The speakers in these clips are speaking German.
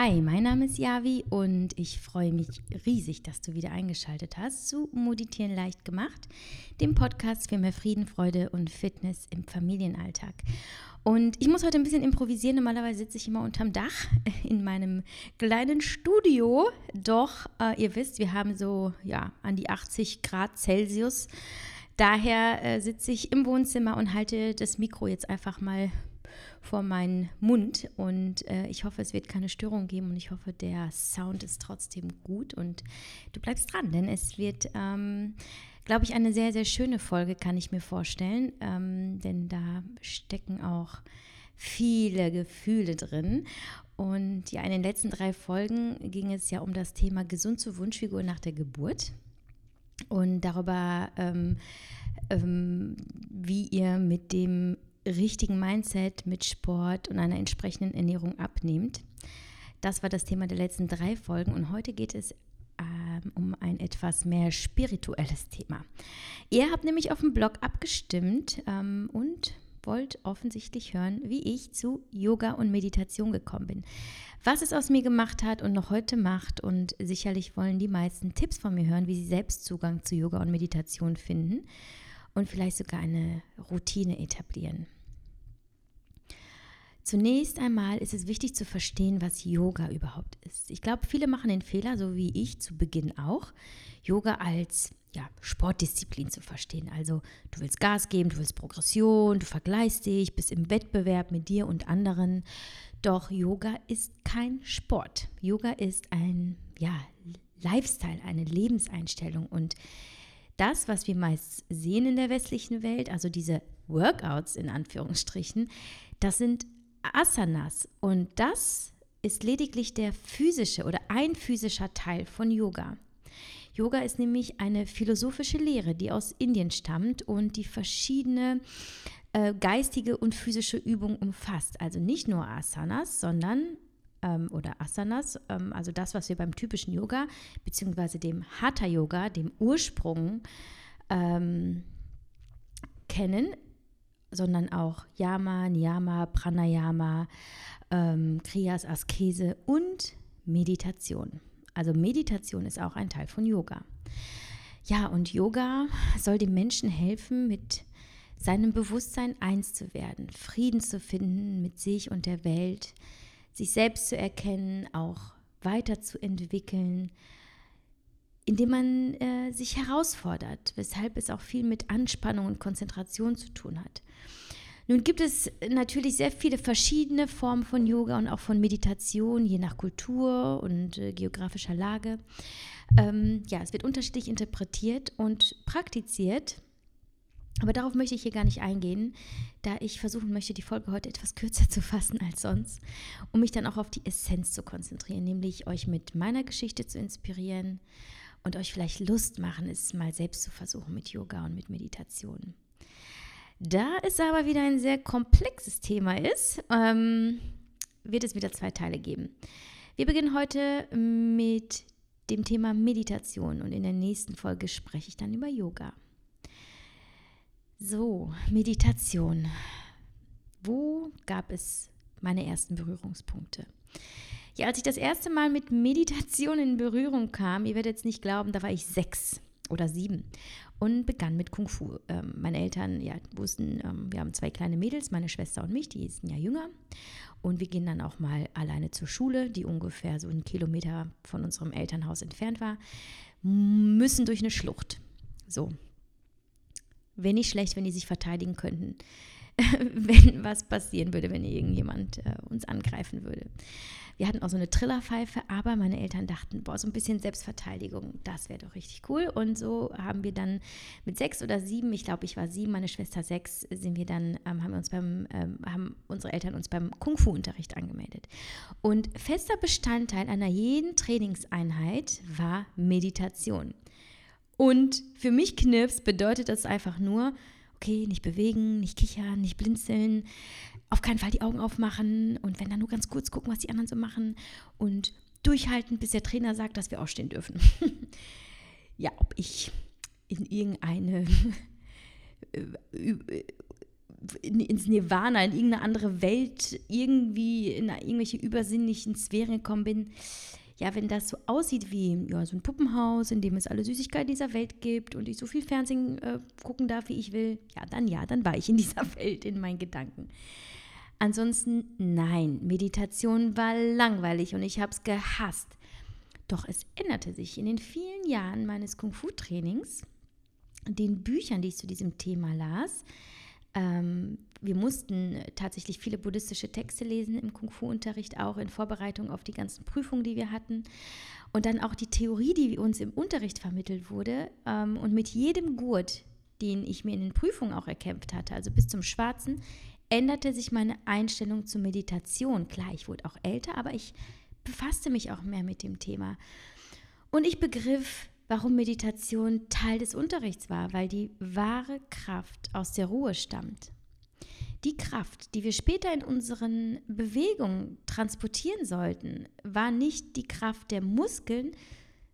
Hi, mein Name ist Javi und ich freue mich riesig, dass du wieder eingeschaltet hast zu Meditieren leicht gemacht, dem Podcast für mehr Frieden, Freude und Fitness im Familienalltag. Und ich muss heute ein bisschen improvisieren. Normalerweise sitze ich immer unterm Dach in meinem kleinen Studio. Doch, äh, ihr wisst, wir haben so ja, an die 80 Grad Celsius. Daher äh, sitze ich im Wohnzimmer und halte das Mikro jetzt einfach mal vor meinen Mund. Und äh, ich hoffe, es wird keine Störung geben und ich hoffe, der Sound ist trotzdem gut und du bleibst dran, denn es wird, ähm, glaube ich, eine sehr, sehr schöne Folge, kann ich mir vorstellen, ähm, denn da stecken auch viele Gefühle drin. Und ja, in den letzten drei Folgen ging es ja um das Thema gesund zur Wunschfigur nach der Geburt. Und darüber, ähm, ähm, wie ihr mit dem richtigen Mindset, mit Sport und einer entsprechenden Ernährung abnehmt. Das war das Thema der letzten drei Folgen und heute geht es ähm, um ein etwas mehr spirituelles Thema. Ihr habt nämlich auf dem Blog abgestimmt ähm, und wollt offensichtlich hören, wie ich zu Yoga und Meditation gekommen bin. Was es aus mir gemacht hat und noch heute macht und sicherlich wollen die meisten Tipps von mir hören, wie sie selbst Zugang zu Yoga und Meditation finden und vielleicht sogar eine Routine etablieren. Zunächst einmal ist es wichtig zu verstehen, was Yoga überhaupt ist. Ich glaube, viele machen den Fehler, so wie ich zu Beginn auch, Yoga als ja, Sportdisziplin zu verstehen. Also du willst Gas geben, du willst Progression, du vergleichst dich, bist im Wettbewerb mit dir und anderen. Doch Yoga ist kein Sport. Yoga ist ein ja, Lifestyle, eine Lebenseinstellung und das, was wir meist sehen in der westlichen Welt, also diese Workouts in Anführungsstrichen, das sind Asanas und das ist lediglich der physische oder ein physischer Teil von Yoga. Yoga ist nämlich eine philosophische Lehre, die aus Indien stammt und die verschiedene äh, geistige und physische Übungen umfasst. Also nicht nur Asanas, sondern ähm, oder Asanas, ähm, also das, was wir beim typischen Yoga bzw. dem Hatha Yoga, dem Ursprung ähm, kennen, sondern auch Yama, Niyama, Pranayama, ähm, Kriyas, Askese und Meditation. Also Meditation ist auch ein Teil von Yoga. Ja, und Yoga soll dem Menschen helfen, mit seinem Bewusstsein eins zu werden, Frieden zu finden mit sich und der Welt, sich selbst zu erkennen, auch weiterzuentwickeln, indem man äh, sich herausfordert, weshalb es auch viel mit Anspannung und Konzentration zu tun hat. Nun gibt es natürlich sehr viele verschiedene Formen von Yoga und auch von Meditation, je nach Kultur und äh, geografischer Lage. Ähm, ja, es wird unterschiedlich interpretiert und praktiziert. Aber darauf möchte ich hier gar nicht eingehen, da ich versuchen möchte, die Folge heute etwas kürzer zu fassen als sonst, um mich dann auch auf die Essenz zu konzentrieren, nämlich euch mit meiner Geschichte zu inspirieren und euch vielleicht Lust machen, es mal selbst zu versuchen mit Yoga und mit Meditation. Da es aber wieder ein sehr komplexes Thema ist, ähm, wird es wieder zwei Teile geben. Wir beginnen heute mit dem Thema Meditation und in der nächsten Folge spreche ich dann über Yoga. So, Meditation. Wo gab es meine ersten Berührungspunkte? Ja, als ich das erste Mal mit Meditation in Berührung kam, ihr werdet jetzt nicht glauben, da war ich sechs oder sieben und begann mit Kung Fu. Ähm, meine Eltern ja, wussten, ähm, wir haben zwei kleine Mädels, meine Schwester und mich, die sind ja jünger. Und wir gehen dann auch mal alleine zur Schule, die ungefähr so einen Kilometer von unserem Elternhaus entfernt war, müssen durch eine Schlucht. So. Wäre nicht schlecht, wenn die sich verteidigen könnten, wenn was passieren würde, wenn irgendjemand äh, uns angreifen würde. Wir hatten auch so eine Trillerpfeife, aber meine Eltern dachten, boah, so ein bisschen Selbstverteidigung, das wäre doch richtig cool. Und so haben wir dann mit sechs oder sieben, ich glaube, ich war sieben, meine Schwester sechs, sind wir dann, ähm, haben wir uns beim, ähm, haben unsere Eltern uns beim Kung-Fu-Unterricht angemeldet. Und fester Bestandteil einer jeden Trainingseinheit war Meditation. Und für mich Knips bedeutet das einfach nur, okay, nicht bewegen, nicht kichern, nicht blinzeln, auf keinen Fall die Augen aufmachen und wenn dann nur ganz kurz gucken, was die anderen so machen und durchhalten, bis der Trainer sagt, dass wir aufstehen dürfen. ja, ob ich in irgendeine ins Nirvana, in irgendeine andere Welt, irgendwie in irgendwelche übersinnlichen Sphären gekommen bin. Ja, wenn das so aussieht wie ja, so ein Puppenhaus, in dem es alle Süßigkeiten dieser Welt gibt und ich so viel Fernsehen äh, gucken darf, wie ich will, ja, dann ja, dann war ich in dieser Welt, in meinen Gedanken. Ansonsten nein, Meditation war langweilig und ich habe es gehasst. Doch es änderte sich in den vielen Jahren meines Kung-Fu-Trainings, den Büchern, die ich zu diesem Thema las. Ähm, wir mussten tatsächlich viele buddhistische Texte lesen im Kung-Fu-Unterricht, auch in Vorbereitung auf die ganzen Prüfungen, die wir hatten. Und dann auch die Theorie, die uns im Unterricht vermittelt wurde. Ähm, und mit jedem Gurt, den ich mir in den Prüfungen auch erkämpft hatte, also bis zum Schwarzen, änderte sich meine Einstellung zur Meditation. Klar, ich wurde auch älter, aber ich befasste mich auch mehr mit dem Thema. Und ich begriff, warum Meditation Teil des Unterrichts war, weil die wahre Kraft aus der Ruhe stammt. Die Kraft, die wir später in unseren Bewegungen transportieren sollten, war nicht die Kraft der Muskeln,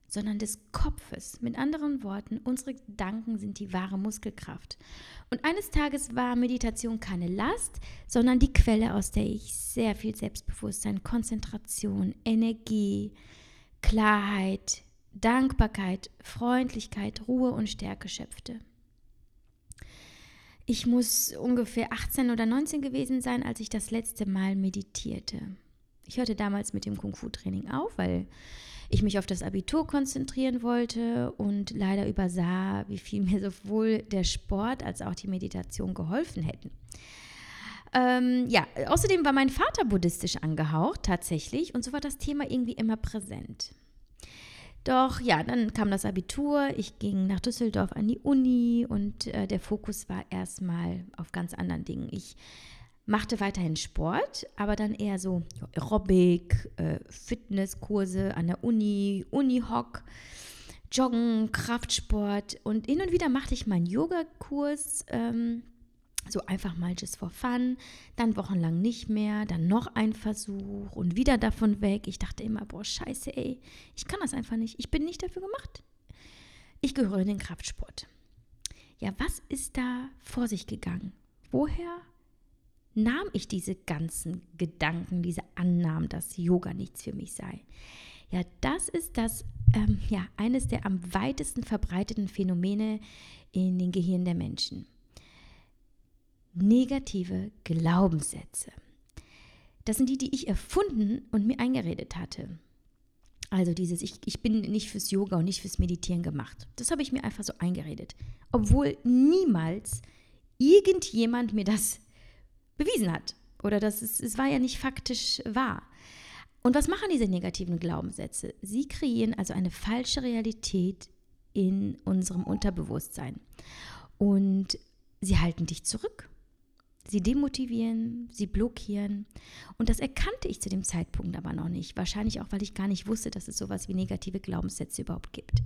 sondern des Kopfes. Mit anderen Worten, unsere Gedanken sind die wahre Muskelkraft. Und eines Tages war Meditation keine Last, sondern die Quelle, aus der ich sehr viel Selbstbewusstsein, Konzentration, Energie, Klarheit, Dankbarkeit, Freundlichkeit, Ruhe und Stärke schöpfte. Ich muss ungefähr 18 oder 19 gewesen sein, als ich das letzte Mal meditierte. Ich hörte damals mit dem Kung-Fu-Training auf, weil ich mich auf das Abitur konzentrieren wollte und leider übersah, wie viel mir sowohl der Sport als auch die Meditation geholfen hätten. Ähm, ja, außerdem war mein Vater buddhistisch angehaucht, tatsächlich, und so war das Thema irgendwie immer präsent. Doch ja, dann kam das Abitur, ich ging nach Düsseldorf an die Uni und äh, der Fokus war erstmal auf ganz anderen Dingen. Ich machte weiterhin Sport, aber dann eher so Aerobic, äh, Fitnesskurse an der Uni, Unihock, Joggen, Kraftsport und hin und wieder machte ich meinen Yogakurs, ähm, so einfach mal just for fun, dann wochenlang nicht mehr, dann noch ein Versuch und wieder davon weg. Ich dachte immer, boah, scheiße, ey, ich kann das einfach nicht, ich bin nicht dafür gemacht. Ich gehöre in den Kraftsport. Ja, was ist da vor sich gegangen? Woher nahm ich diese ganzen Gedanken, diese Annahmen, dass Yoga nichts für mich sei. Ja, das ist das, ähm, ja, eines der am weitesten verbreiteten Phänomene in den Gehirnen der Menschen. Negative Glaubenssätze. Das sind die, die ich erfunden und mir eingeredet hatte. Also dieses, ich, ich bin nicht fürs Yoga und nicht fürs Meditieren gemacht. Das habe ich mir einfach so eingeredet. Obwohl niemals irgendjemand mir das bewiesen hat. Oder dass es, es war ja nicht faktisch wahr. Und was machen diese negativen Glaubenssätze? Sie kreieren also eine falsche Realität in unserem Unterbewusstsein. Und sie halten dich zurück. Sie demotivieren, sie blockieren. Und das erkannte ich zu dem Zeitpunkt aber noch nicht. Wahrscheinlich auch, weil ich gar nicht wusste, dass es sowas wie negative Glaubenssätze überhaupt gibt.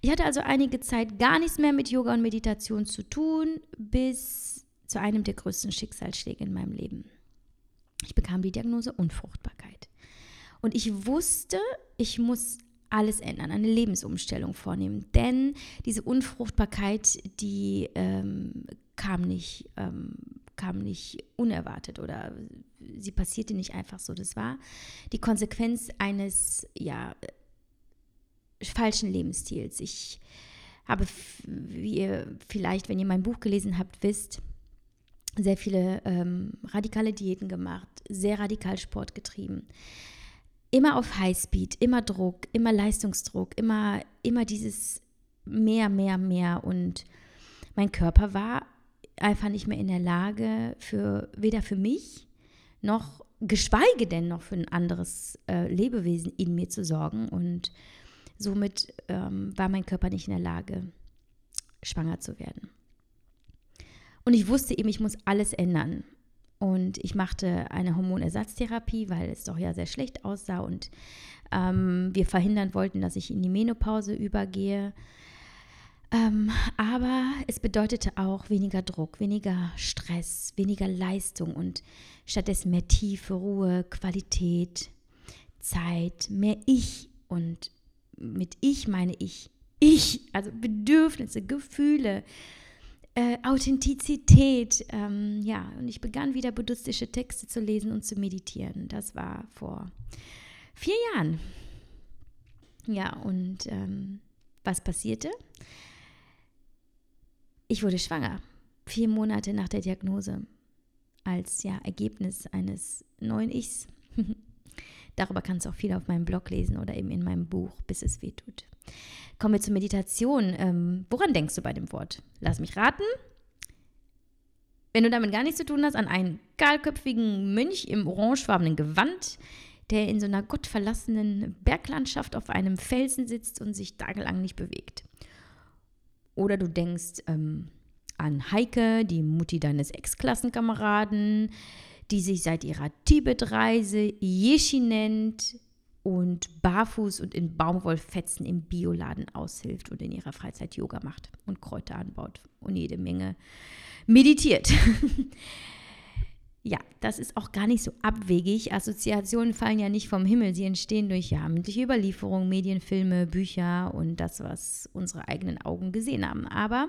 Ich hatte also einige Zeit gar nichts mehr mit Yoga und Meditation zu tun, bis zu einem der größten Schicksalsschläge in meinem Leben. Ich bekam die Diagnose Unfruchtbarkeit. Und ich wusste, ich muss alles ändern, eine Lebensumstellung vornehmen. Denn diese Unfruchtbarkeit, die ähm, kam, nicht, ähm, kam nicht unerwartet oder sie passierte nicht einfach so. Das war die Konsequenz eines ja, falschen Lebensstils. Ich habe, wie ihr vielleicht, wenn ihr mein Buch gelesen habt, wisst, sehr viele ähm, radikale Diäten gemacht, sehr radikal Sport getrieben. Immer auf Highspeed, immer Druck, immer Leistungsdruck, immer, immer dieses mehr, mehr, mehr. Und mein Körper war einfach nicht mehr in der Lage, für weder für mich noch geschweige denn noch für ein anderes äh, Lebewesen in mir zu sorgen. Und somit ähm, war mein Körper nicht in der Lage, schwanger zu werden. Und ich wusste eben, ich muss alles ändern. Und ich machte eine Hormonersatztherapie, weil es doch ja sehr schlecht aussah und ähm, wir verhindern wollten, dass ich in die Menopause übergehe. Ähm, aber es bedeutete auch weniger Druck, weniger Stress, weniger Leistung und stattdessen mehr Tiefe, Ruhe, Qualität, Zeit, mehr Ich. Und mit Ich meine ich ich, also Bedürfnisse, Gefühle, äh, Authentizität. Ähm, ja, und ich begann wieder buddhistische Texte zu lesen und zu meditieren. Das war vor vier Jahren. Ja, und ähm, was passierte? Ich wurde schwanger, vier Monate nach der Diagnose, als ja Ergebnis eines neuen Ichs. Darüber kannst du auch viel auf meinem Blog lesen oder eben in meinem Buch, bis es weh tut. Kommen wir zur Meditation. Ähm, woran denkst du bei dem Wort? Lass mich raten. Wenn du damit gar nichts zu tun hast, an einen kahlköpfigen Mönch im orangefarbenen Gewand, der in so einer gottverlassenen Berglandschaft auf einem Felsen sitzt und sich tagelang nicht bewegt. Oder du denkst ähm, an Heike, die Mutti deines Ex-Klassenkameraden, die sich seit ihrer Tibet-Reise Yeshi nennt, und barfuß und in Baumwollfetzen im Bioladen aushilft und in ihrer Freizeit Yoga macht und Kräuter anbaut und jede Menge meditiert. ja, das ist auch gar nicht so abwegig. Assoziationen fallen ja nicht vom Himmel, sie entstehen durch ja, mündliche Überlieferung, Medienfilme, Bücher und das, was unsere eigenen Augen gesehen haben. Aber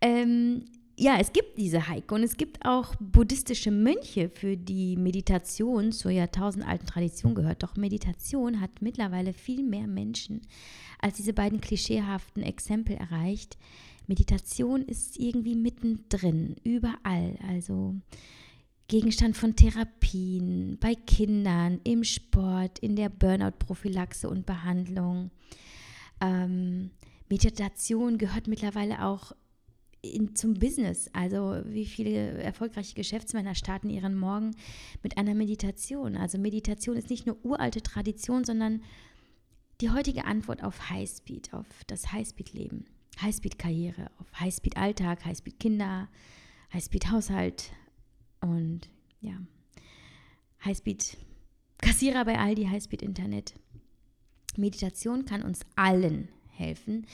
ähm, ja, es gibt diese Heike und es gibt auch buddhistische Mönche, für die Meditation zur jahrtausendalten Tradition gehört. Doch Meditation hat mittlerweile viel mehr Menschen als diese beiden klischeehaften Exempel erreicht. Meditation ist irgendwie mittendrin, überall. Also Gegenstand von Therapien, bei Kindern, im Sport, in der Burnout-Prophylaxe und Behandlung. Ähm, Meditation gehört mittlerweile auch in, zum Business. Also wie viele erfolgreiche Geschäftsmänner starten ihren Morgen mit einer Meditation. Also Meditation ist nicht nur uralte Tradition, sondern die heutige Antwort auf Highspeed, auf das Highspeed-Leben, Highspeed-Karriere, auf Highspeed-Alltag, Highspeed-Kinder, Highspeed-Haushalt und ja, Highspeed-Kassierer bei Aldi, Highspeed-Internet. Meditation kann uns allen helfen,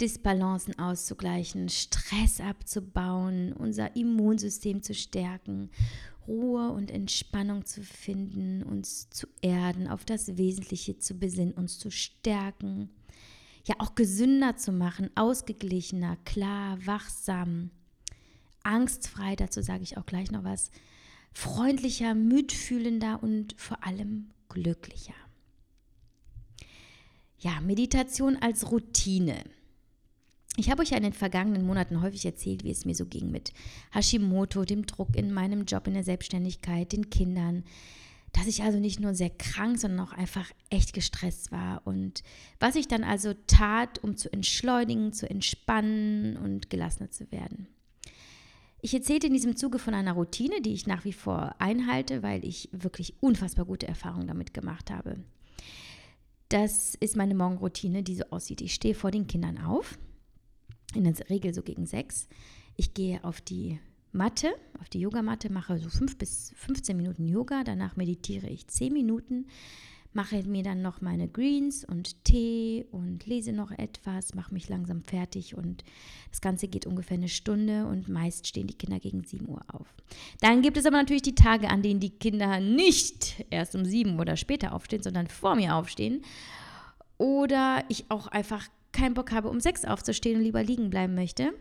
Disbalancen auszugleichen, Stress abzubauen, unser Immunsystem zu stärken, Ruhe und Entspannung zu finden, uns zu erden, auf das Wesentliche zu besinnen, uns zu stärken, ja auch gesünder zu machen, ausgeglichener, klar, wachsam, angstfrei, dazu sage ich auch gleich noch was, freundlicher, mitfühlender und vor allem glücklicher. Ja, Meditation als Routine. Ich habe euch ja in den vergangenen Monaten häufig erzählt, wie es mir so ging mit Hashimoto, dem Druck in meinem Job in der Selbstständigkeit, den Kindern, dass ich also nicht nur sehr krank, sondern auch einfach echt gestresst war. Und was ich dann also tat, um zu entschleunigen, zu entspannen und gelassener zu werden. Ich erzählte in diesem Zuge von einer Routine, die ich nach wie vor einhalte, weil ich wirklich unfassbar gute Erfahrungen damit gemacht habe. Das ist meine Morgenroutine, die so aussieht. Ich stehe vor den Kindern auf, in der Regel so gegen sechs. Ich gehe auf die Matte, auf die Yogamatte, mache so fünf bis 15 Minuten Yoga. Danach meditiere ich zehn Minuten mache mir dann noch meine Greens und Tee und lese noch etwas, mache mich langsam fertig und das Ganze geht ungefähr eine Stunde und meist stehen die Kinder gegen 7 Uhr auf. Dann gibt es aber natürlich die Tage, an denen die Kinder nicht erst um 7 oder später aufstehen, sondern vor mir aufstehen oder ich auch einfach keinen Bock habe, um 6 aufzustehen und lieber liegen bleiben möchte.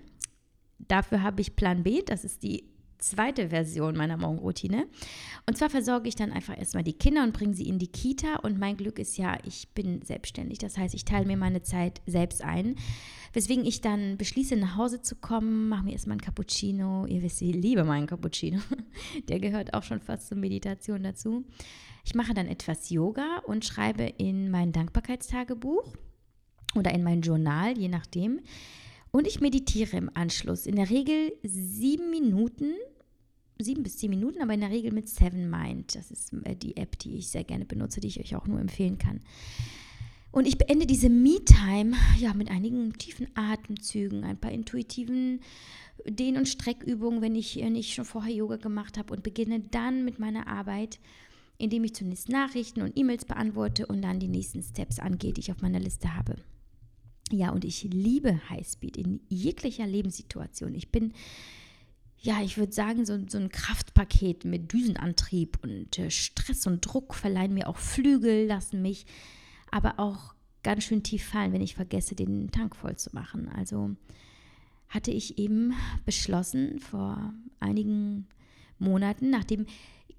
Dafür habe ich Plan B, das ist die zweite Version meiner Morgenroutine. Und zwar versorge ich dann einfach erstmal die Kinder und bringe sie in die Kita. Und mein Glück ist ja, ich bin selbstständig. Das heißt, ich teile mir meine Zeit selbst ein. Weswegen ich dann beschließe, nach Hause zu kommen, mache mir erstmal ein Cappuccino. Ihr wisst, ich liebe meinen Cappuccino. Der gehört auch schon fast zur Meditation dazu. Ich mache dann etwas Yoga und schreibe in mein Dankbarkeitstagebuch oder in mein Journal, je nachdem. Und ich meditiere im Anschluss. In der Regel sieben Minuten sieben bis zehn Minuten, aber in der Regel mit Seven Mind. Das ist äh, die App, die ich sehr gerne benutze, die ich euch auch nur empfehlen kann. Und ich beende diese Me-Time ja, mit einigen tiefen Atemzügen, ein paar intuitiven Dehn- und Streckübungen, wenn ich nicht schon vorher Yoga gemacht habe und beginne dann mit meiner Arbeit, indem ich zunächst Nachrichten und E-Mails beantworte und dann die nächsten Steps angehe, die ich auf meiner Liste habe. Ja, und ich liebe Highspeed in jeglicher Lebenssituation. Ich bin ja, ich würde sagen, so, so, ein Kraftpaket mit Düsenantrieb und äh, Stress und Druck verleihen mir auch Flügel, lassen mich aber auch ganz schön tief fallen, wenn ich vergesse, den Tank voll zu machen. Also hatte ich eben beschlossen vor einigen Monaten, nachdem,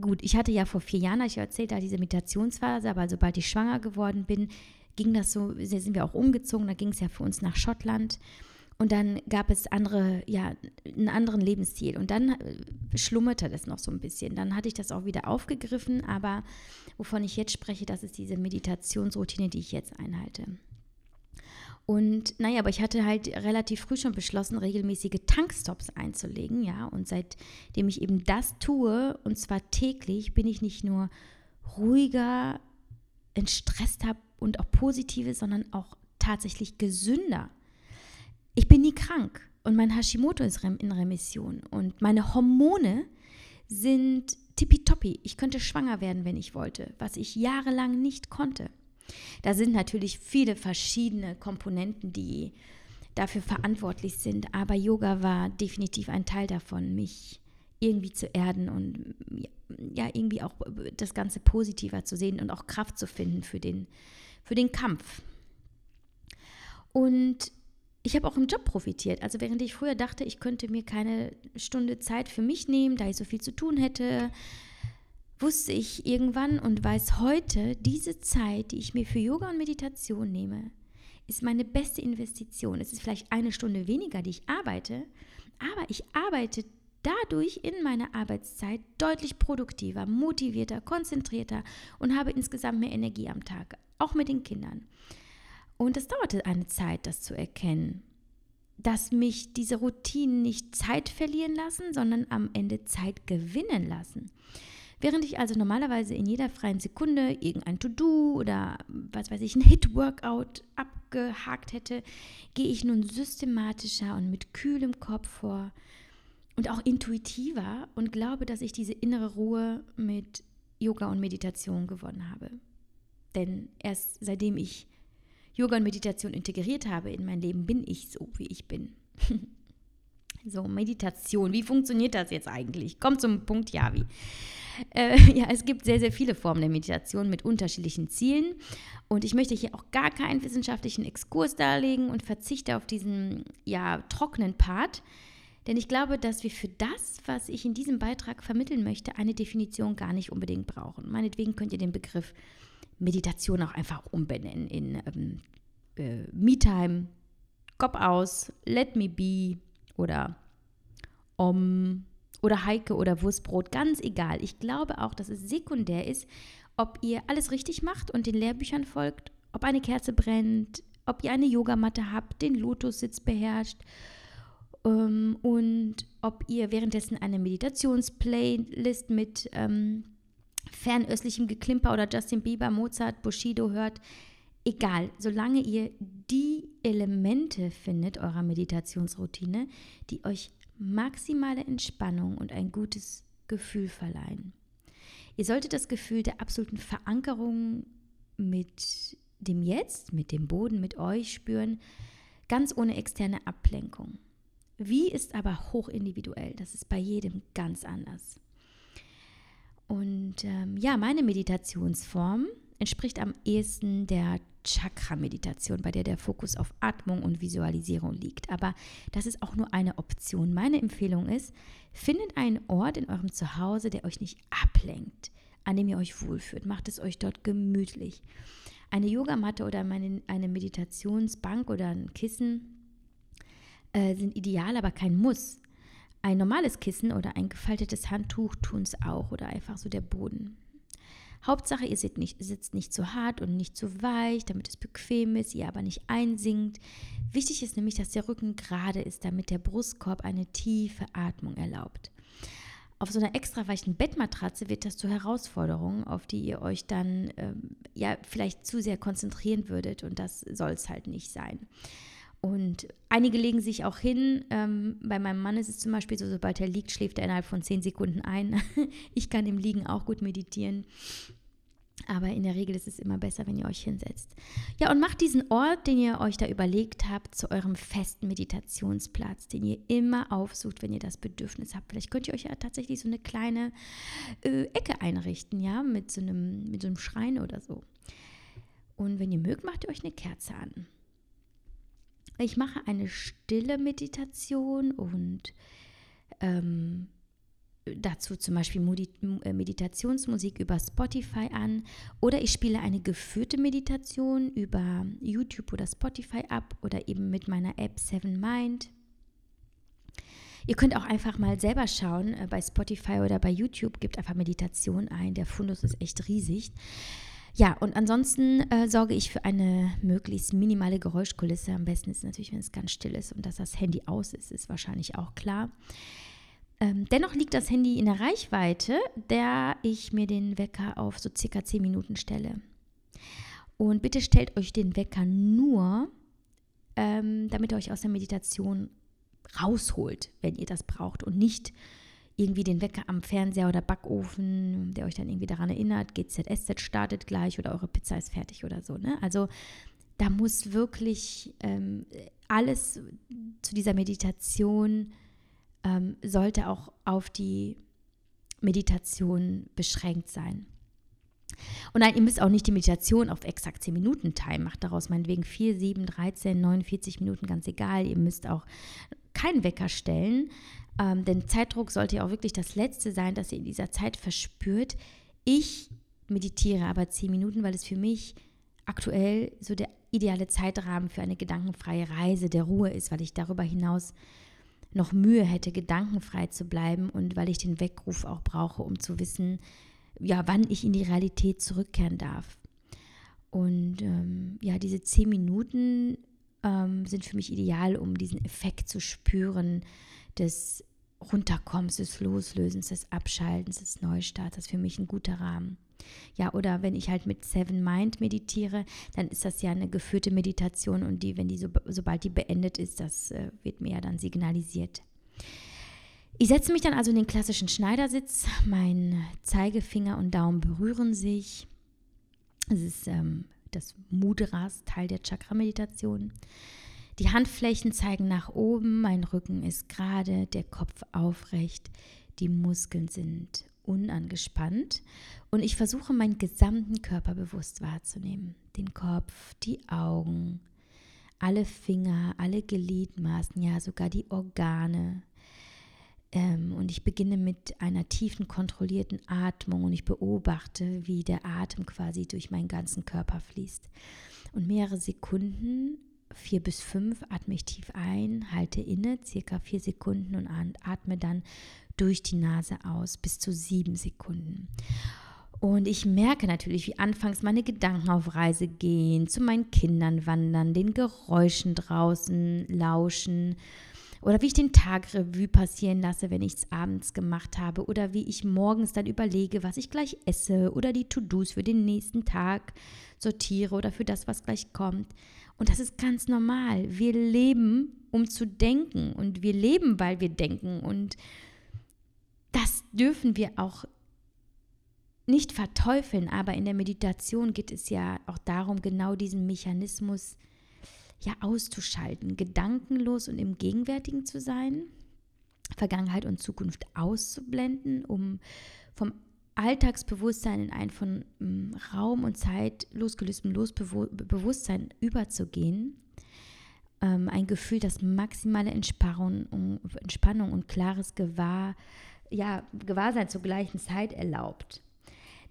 gut, ich hatte ja vor vier Jahren, ich erzählt, da diese Meditationsphase, aber sobald ich schwanger geworden bin, ging das so, sind wir auch umgezogen, da ging es ja für uns nach Schottland. Und dann gab es andere, ja, einen anderen Lebensstil. Und dann äh, schlummerte das noch so ein bisschen. Dann hatte ich das auch wieder aufgegriffen, aber wovon ich jetzt spreche, das ist diese Meditationsroutine, die ich jetzt einhalte. Und naja, aber ich hatte halt relativ früh schon beschlossen, regelmäßige Tankstops einzulegen, ja. Und seitdem ich eben das tue, und zwar täglich, bin ich nicht nur ruhiger, entstresster und auch positiver, sondern auch tatsächlich gesünder. Ich bin nie krank und mein Hashimoto ist in Remission und meine Hormone sind tippitoppi. Ich könnte schwanger werden, wenn ich wollte, was ich jahrelang nicht konnte. Da sind natürlich viele verschiedene Komponenten, die dafür verantwortlich sind, aber Yoga war definitiv ein Teil davon, mich irgendwie zu erden und ja, irgendwie auch das Ganze positiver zu sehen und auch Kraft zu finden für den, für den Kampf. Und ich habe auch im Job profitiert. Also während ich früher dachte, ich könnte mir keine Stunde Zeit für mich nehmen, da ich so viel zu tun hätte, wusste ich irgendwann und weiß heute, diese Zeit, die ich mir für Yoga und Meditation nehme, ist meine beste Investition. Es ist vielleicht eine Stunde weniger, die ich arbeite, aber ich arbeite dadurch in meiner Arbeitszeit deutlich produktiver, motivierter, konzentrierter und habe insgesamt mehr Energie am Tag, auch mit den Kindern. Und es dauerte eine Zeit, das zu erkennen, dass mich diese Routinen nicht Zeit verlieren lassen, sondern am Ende Zeit gewinnen lassen. Während ich also normalerweise in jeder freien Sekunde irgendein To-Do oder was weiß ich, ein Hit-Workout abgehakt hätte, gehe ich nun systematischer und mit kühlem Kopf vor und auch intuitiver und glaube, dass ich diese innere Ruhe mit Yoga und Meditation gewonnen habe. Denn erst seitdem ich Yoga und Meditation integriert habe in mein Leben, bin ich so, wie ich bin. so, Meditation, wie funktioniert das jetzt eigentlich? Kommt zum Punkt, ja, wie. Äh, ja, es gibt sehr, sehr viele Formen der Meditation mit unterschiedlichen Zielen. Und ich möchte hier auch gar keinen wissenschaftlichen Exkurs darlegen und verzichte auf diesen ja, trockenen Part. Denn ich glaube, dass wir für das, was ich in diesem Beitrag vermitteln möchte, eine Definition gar nicht unbedingt brauchen. Meinetwegen könnt ihr den Begriff Meditation auch einfach umbenennen in ähm, äh, Me-Time, Kopf aus, Let Me Be oder Om oder Heike oder Wurstbrot, ganz egal. Ich glaube auch, dass es sekundär ist, ob ihr alles richtig macht und den Lehrbüchern folgt, ob eine Kerze brennt, ob ihr eine Yogamatte habt, den Lotus-Sitz beherrscht ähm, und ob ihr währenddessen eine Meditationsplaylist mit ähm, fernöstlichem Geklimper oder Justin Bieber, Mozart, Bushido hört. Egal, solange ihr die Elemente findet eurer Meditationsroutine, die euch maximale Entspannung und ein gutes Gefühl verleihen. Ihr solltet das Gefühl der absoluten Verankerung mit dem Jetzt, mit dem Boden, mit euch spüren, ganz ohne externe Ablenkung. Wie ist aber hochindividuell, das ist bei jedem ganz anders. Und ähm, ja, meine Meditationsform entspricht am ehesten der Chakra-Meditation, bei der der Fokus auf Atmung und Visualisierung liegt. Aber das ist auch nur eine Option. Meine Empfehlung ist, findet einen Ort in eurem Zuhause, der euch nicht ablenkt, an dem ihr euch wohlfühlt. Macht es euch dort gemütlich. Eine Yogamatte oder eine Meditationsbank oder ein Kissen äh, sind ideal, aber kein Muss. Ein normales Kissen oder ein gefaltetes Handtuch tun es auch oder einfach so der Boden. Hauptsache, ihr sitzt nicht, sitzt nicht zu hart und nicht zu weich, damit es bequem ist, ihr aber nicht einsinkt. Wichtig ist nämlich, dass der Rücken gerade ist, damit der Brustkorb eine tiefe Atmung erlaubt. Auf so einer extra weichen Bettmatratze wird das zur Herausforderung, auf die ihr euch dann ähm, ja vielleicht zu sehr konzentrieren würdet und das soll es halt nicht sein. Und einige legen sich auch hin. Ähm, bei meinem Mann ist es zum Beispiel so, sobald er liegt, schläft er innerhalb von zehn Sekunden ein. ich kann im Liegen auch gut meditieren. Aber in der Regel ist es immer besser, wenn ihr euch hinsetzt. Ja, und macht diesen Ort, den ihr euch da überlegt habt, zu eurem festen Meditationsplatz, den ihr immer aufsucht, wenn ihr das Bedürfnis habt. Vielleicht könnt ihr euch ja tatsächlich so eine kleine äh, Ecke einrichten, ja, mit so, einem, mit so einem Schrein oder so. Und wenn ihr mögt, macht ihr euch eine Kerze an. Ich mache eine stille Meditation und ähm, dazu zum Beispiel äh, Meditationsmusik über Spotify an oder ich spiele eine geführte Meditation über YouTube oder Spotify ab oder eben mit meiner App Seven Mind. Ihr könnt auch einfach mal selber schauen, äh, bei Spotify oder bei YouTube, gebt einfach Meditation ein. Der Fundus ist echt riesig. Ja, und ansonsten äh, sorge ich für eine möglichst minimale Geräuschkulisse. Am besten ist natürlich, wenn es ganz still ist und dass das Handy aus ist, ist wahrscheinlich auch klar. Ähm, dennoch liegt das Handy in der Reichweite, der ich mir den Wecker auf so circa 10 Minuten stelle. Und bitte stellt euch den Wecker nur, ähm, damit ihr euch aus der Meditation rausholt, wenn ihr das braucht und nicht irgendwie den Wecker am Fernseher oder Backofen, der euch dann irgendwie daran erinnert, GZSZ startet gleich oder eure Pizza ist fertig oder so. Ne? Also da muss wirklich ähm, alles zu dieser Meditation ähm, sollte auch auf die Meditation beschränkt sein. Und nein, ihr müsst auch nicht die Meditation auf exakt 10 Minuten timen. Macht daraus meinetwegen 4, 7, 13, 49 Minuten, ganz egal. Ihr müsst auch keinen Wecker stellen, ähm, denn Zeitdruck sollte ja auch wirklich das Letzte sein, das ihr in dieser Zeit verspürt. Ich meditiere aber 10 Minuten, weil es für mich aktuell so der ideale Zeitrahmen für eine gedankenfreie Reise der Ruhe ist, weil ich darüber hinaus noch Mühe hätte, gedankenfrei zu bleiben und weil ich den Weckruf auch brauche, um zu wissen, ja, wann ich in die Realität zurückkehren darf. Und ähm, ja, diese zehn Minuten ähm, sind für mich ideal, um diesen Effekt zu spüren des Runterkommens, des Loslösens, des Abschaltens, des Neustarts. Das ist für mich ein guter Rahmen. Ja, oder wenn ich halt mit Seven Mind meditiere, dann ist das ja eine geführte Meditation und die, wenn die so, sobald die beendet ist, das äh, wird mir ja dann signalisiert. Ich setze mich dann also in den klassischen Schneidersitz. Mein Zeigefinger und Daumen berühren sich. Es ist ähm, das Mudras, Teil der Chakra-Meditation. Die Handflächen zeigen nach oben, mein Rücken ist gerade, der Kopf aufrecht, die Muskeln sind unangespannt und ich versuche meinen gesamten Körper bewusst wahrzunehmen. Den Kopf, die Augen, alle Finger, alle Gliedmaßen, ja sogar die Organe, ähm, und ich beginne mit einer tiefen, kontrollierten Atmung und ich beobachte, wie der Atem quasi durch meinen ganzen Körper fließt. Und mehrere Sekunden, vier bis fünf, atme ich tief ein, halte inne, circa vier Sekunden und atme dann durch die Nase aus, bis zu sieben Sekunden. Und ich merke natürlich, wie anfangs meine Gedanken auf Reise gehen, zu meinen Kindern wandern, den Geräuschen draußen lauschen oder wie ich den Tag Revue passieren lasse, wenn ich es abends gemacht habe. Oder wie ich morgens dann überlege, was ich gleich esse. Oder die To-Dos für den nächsten Tag sortiere oder für das, was gleich kommt. Und das ist ganz normal. Wir leben, um zu denken. Und wir leben, weil wir denken. Und das dürfen wir auch nicht verteufeln. Aber in der Meditation geht es ja auch darum, genau diesen Mechanismus zu ja auszuschalten, gedankenlos und im Gegenwärtigen zu sein, Vergangenheit und Zukunft auszublenden, um vom Alltagsbewusstsein in ein von mm, Raum und Zeit losgelöstem Losbewusstsein überzugehen. Ähm, ein Gefühl, das maximale Entspannung, Entspannung und klares Gewahr, ja, Gewahrsein zur gleichen Zeit erlaubt.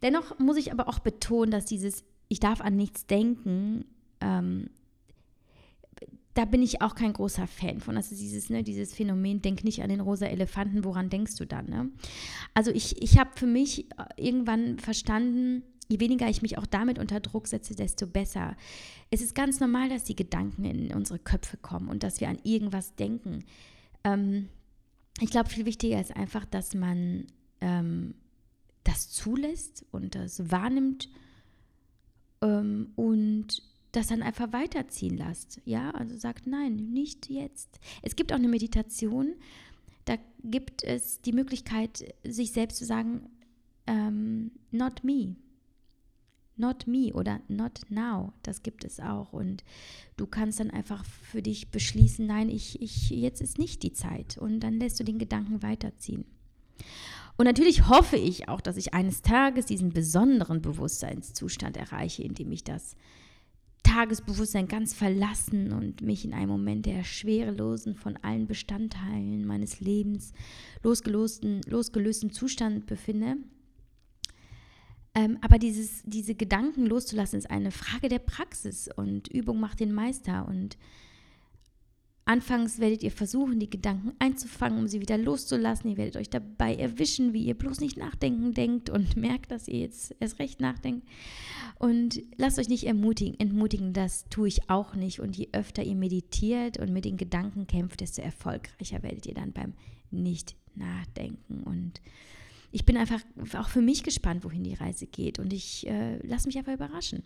Dennoch muss ich aber auch betonen, dass dieses Ich darf an nichts denken ähm, da bin ich auch kein großer Fan von. Ist dieses, ne, dieses Phänomen, denk nicht an den rosa Elefanten, woran denkst du dann? Ne? Also ich, ich habe für mich äh, irgendwann verstanden, je weniger ich mich auch damit unter Druck setze, desto besser. Es ist ganz normal, dass die Gedanken in unsere Köpfe kommen und dass wir an irgendwas denken. Ähm, ich glaube, viel wichtiger ist einfach, dass man ähm, das zulässt und das wahrnimmt ähm, und das dann einfach weiterziehen lasst. Ja, also sagt nein, nicht jetzt. Es gibt auch eine Meditation, da gibt es die Möglichkeit, sich selbst zu sagen, ähm, not me. Not me oder not now, das gibt es auch. Und du kannst dann einfach für dich beschließen, nein, ich, ich, jetzt ist nicht die Zeit. Und dann lässt du den Gedanken weiterziehen. Und natürlich hoffe ich auch, dass ich eines Tages diesen besonderen Bewusstseinszustand erreiche, in dem ich das Tagesbewusstsein ganz verlassen und mich in einem Moment der schwerelosen, von allen Bestandteilen meines Lebens losgelösten, losgelösten Zustand befinde. Ähm, aber dieses, diese Gedanken loszulassen, ist eine Frage der Praxis und Übung macht den Meister. Und Anfangs werdet ihr versuchen, die Gedanken einzufangen, um sie wieder loszulassen. Ihr werdet euch dabei erwischen, wie ihr bloß nicht nachdenken denkt und merkt, dass ihr jetzt erst recht nachdenkt. Und lasst euch nicht ermutigen, entmutigen, das tue ich auch nicht. Und je öfter ihr meditiert und mit den Gedanken kämpft, desto erfolgreicher werdet ihr dann beim Nicht-Nachdenken. Und ich bin einfach auch für mich gespannt, wohin die Reise geht. Und ich äh, lasse mich einfach überraschen.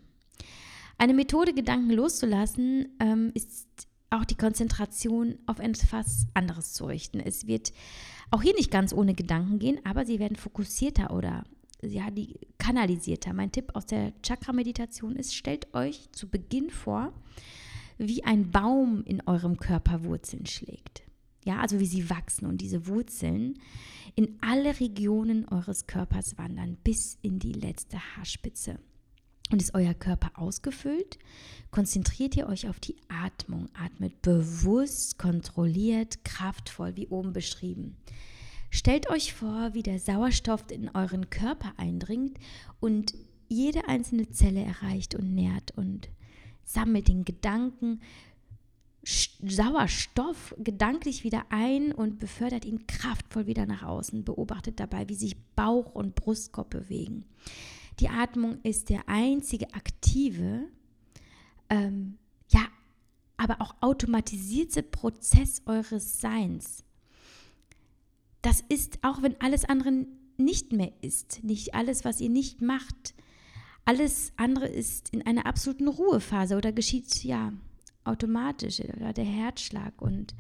Eine Methode, Gedanken loszulassen, ähm, ist auch die Konzentration auf etwas anderes zu richten. Es wird auch hier nicht ganz ohne Gedanken gehen, aber sie werden fokussierter oder ja, die kanalisierter. Mein Tipp aus der Chakra-Meditation ist, stellt euch zu Beginn vor, wie ein Baum in eurem Körper Wurzeln schlägt. Ja, also wie sie wachsen und diese Wurzeln in alle Regionen eures Körpers wandern, bis in die letzte Haarspitze. Und ist euer Körper ausgefüllt, konzentriert ihr euch auf die Atmung. Atmet bewusst, kontrolliert, kraftvoll, wie oben beschrieben. Stellt euch vor, wie der Sauerstoff in euren Körper eindringt und jede einzelne Zelle erreicht und nährt und sammelt den Gedanken Sauerstoff gedanklich wieder ein und befördert ihn kraftvoll wieder nach außen. Beobachtet dabei, wie sich Bauch und Brustkorb bewegen. Die Atmung ist der einzige aktive, ähm, ja, aber auch automatisierte Prozess eures Seins. Das ist, auch wenn alles andere nicht mehr ist, nicht alles, was ihr nicht macht, alles andere ist in einer absoluten Ruhephase oder geschieht ja automatisch oder der Herzschlag. Und